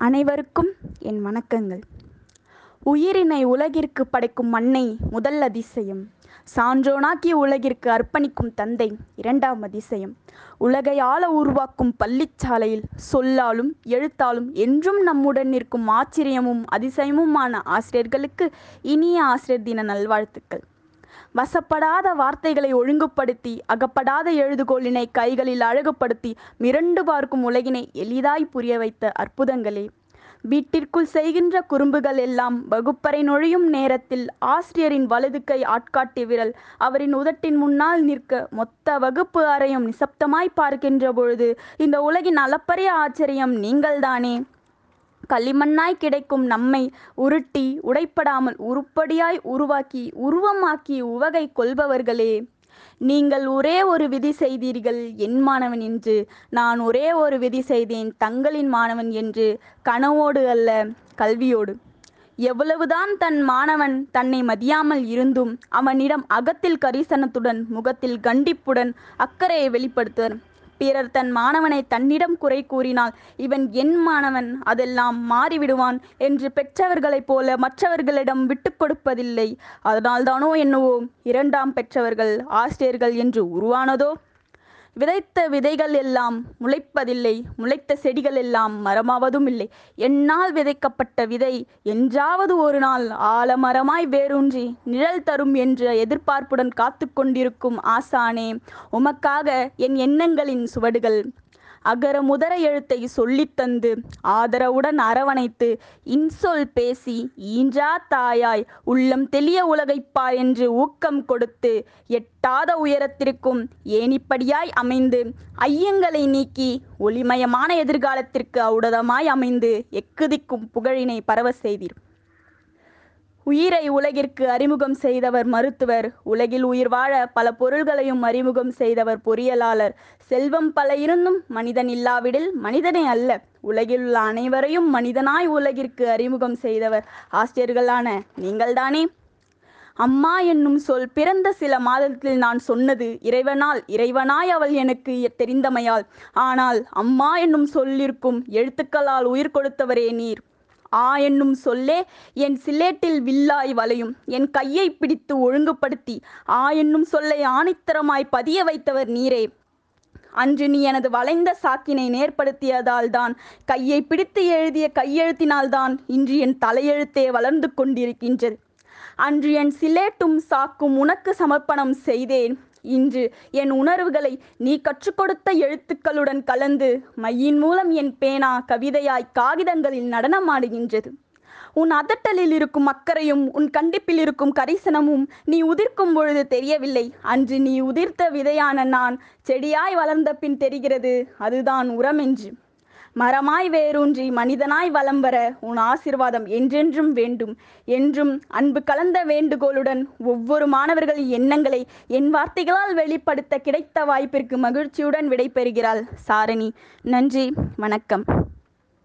அனைவருக்கும் என் வணக்கங்கள். உயிரினை உலகிற்கு படைக்கும் மண்ணை முதல் அதிசயம். சான்றோனாக்கிய உலகிற்கு அர்ப்பணிக்கும் தந்தை இரண்டாம் அதிசயம். உலகை ஆள உருவாக்கும் பள்ளிச்சாலையில் சொல்லாலும் எழுத்தாலும் என்றும் நம்முடன் நிற்கும் ஆச்சரியமும் அதிசயமுமான ஆசிரியர்களுக்கு இனிய ஆசிரியர் தின நல்வாழ்த்துக்கள். வசப்படாத வார்த்தைகளை ஒழுங்குபடுத்தி அகப்படாத எழுதுகோலினை கைகளில் அழகுபடுத்தி மிரண்டு பார்க்கும் உலகினை எளிதாய் புரிய வைத்த அற்புதங்களே. வீட்டிற்குள் செய்கின்ற குறும்புகள் எல்லாம் வகுப்பறை நுழையும் நேரத்தில் ஆசிரியரின் வலது கை ஆட்காட்டி விரல் அவரின் உதட்டின் முன்னால் நிற்க மொத்த வகுப்பு அறையும் நிசப்தமாய் பார்க்கின்ற பொழுது இந்த உலகின் அளப்பரிய ஆச்சரியம் நீங்கள்தானே? களிமண்ணாய் கிடைக்கும் நம்மை உருட்டி உடைப்படாமல் உருப்படியாய் உருவாக்கி உருவமாக்கி உவகை கொள்பவர்களே நீங்கள் ஒரே ஒரு விதி செய்தீர்கள் என் மாணவன் என்று. நான் ஒரே ஒரு விதி செய்தேன் தங்களின் மாணவன் என்று. கனவோடு அல்ல கல்வியோடு. எவ்வளவுதான் தன் மாணவன் தன்னை மதியாமல் இருந்தும் அவனிடம் அகத்தில் கரிசனத்துடன் முகத்தில் கண்டிப்புடன் அக்கறையை வெளிப்படுத்துவர் பிறர் தன் மாணவனை தன்னிடம் குறை கூறினால் இவன் என் மாணவன் அதெல்லாம் மாறிவிடுவான் என்று பெற்றவர்களைப் போல மற்றவர்களிடம் விட்டு கொடுப்பதில்லை. அதனால்தானோ என்னவோ இரண்டாம் பெற்றவர்கள் ஆசிரியர்கள் என்று உருவானதோ? விதைத்த விதைகள் எல்லாம் முளைப்பதில்லை முளைத்த செடிகள் எல்லாம் மரமாவதும் இல்லை. என்னால் விதைக்கப்பட்ட விதை என்றாவது ஒரு நாள் ஆலமரமாய் வேரூன்றி நிழல் தரும் என்ற எதிர்பார்ப்புடன் காத்து கொண்டிருக்கும் ஆசானே உமக்காக என் எண்ணங்களின் சுவடுகள் அகர முதர எழுத்தை சொல்லித்தந்து ஆதரவுடன் அரவணைத்து இன்சொல் பேசி ஈன்றா தாயாய் உள்ளம் தெளிய உலகைப்பார் என்று ஊக்கம் கொடுத்து எட்டாத உயரத்திற்கும் ஏணிப்படியாய் அமைந்து ஐயங்களை நீக்கி ஒளிமயமான எதிர்காலத்திற்கு ஔடதமாய் அமைந்து எக்குதிக்கும் புகழினை பரவ செய்தீர். உயிரை உலகிற்கு அறிமுகம் செய்தவர் மருத்துவர். உலகில் உயிர் வாழ பல பொருள்களையும் அறிமுகம் செய்தவர் பொறியியலாளர். செல்வம் பல இருந்தும் மனிதன் இல்லாவிடில் மனிதனே அல்ல. உலகில் உள்ள அனைவரையும் மனிதனாய் உலகிற்கு அறிமுகம் செய்தவர் ஆசிரியர்களான நீங்கள்தானே? அம்மா என்னும் சொல் பிறந்த சில மாதத்தில் நான் சொன்னது இறைவனால் இறைவனாய் அவள் எனக்கு தெரிந்தமையால். ஆனால் அம்மா என்னும் சொல்லிற்கும் எழுத்துக்களால் உயிர் கொடுத்தவரே நீர். ஆ என்னும் சொல்லே என் சிலேட்டில் வில்லாய் வளையும். என் கையை பிடித்து ஒழுங்குபடுத்தி ஆ என்னும் சொல்லை ஆணித்தரமாய் பதிய வைத்தவர் நீரே. அன்று நீ எனது வளைந்த சாக்கினை நேர்படுத்தியதால் தான் கையை பிடித்து எழுதிய கையெழுத்தினால்தான் இன்று என் தலையெழுத்தே வளர்ந்து கொண்டிருக்கின்றது. அன்று என் சிலேட்டும் சாக்கும் உனக்கு சமர்ப்பணம் செய்தேன். இன்று என் உணர்வுகளை நீ கற்றுக் கொடுத்த எழுத்துக்களுடன் கலந்து மையின் மூலம் என் பேனா கவிதையாய் காகிதங்களில் நடனமாடுகின்றது. உன் அதட்டலில் இருக்கும் அக்கறையும் உன் கண்டிப்பில் இருக்கும் கரிசனமும் நீ உதிர்க்கும் பொழுது தெரியவில்லை. அன்று நீ உதிர்த்த விதையான நான் செடியாய் வளர்ந்த பின் தெரிகிறது அதுதான் உரம் என்று. மரமாய் வேரூன்றி மனிதனாய் வலம் வர உன் ஆசிர்வாதம் என்றென்றும் வேண்டும். என்றும் அன்பு கலந்த வேண்டுகோளுடன் ஒவ்வொரு மாணவர்களின் எண்ணங்களை என் வார்த்தைகளால் வெளிப்படுத்த கிடைத்த வாய்ப்பிற்கு மகிழ்ச்சியுடன் விடைபெறுகிறாள் சாரணி. நன்றி வணக்கம்.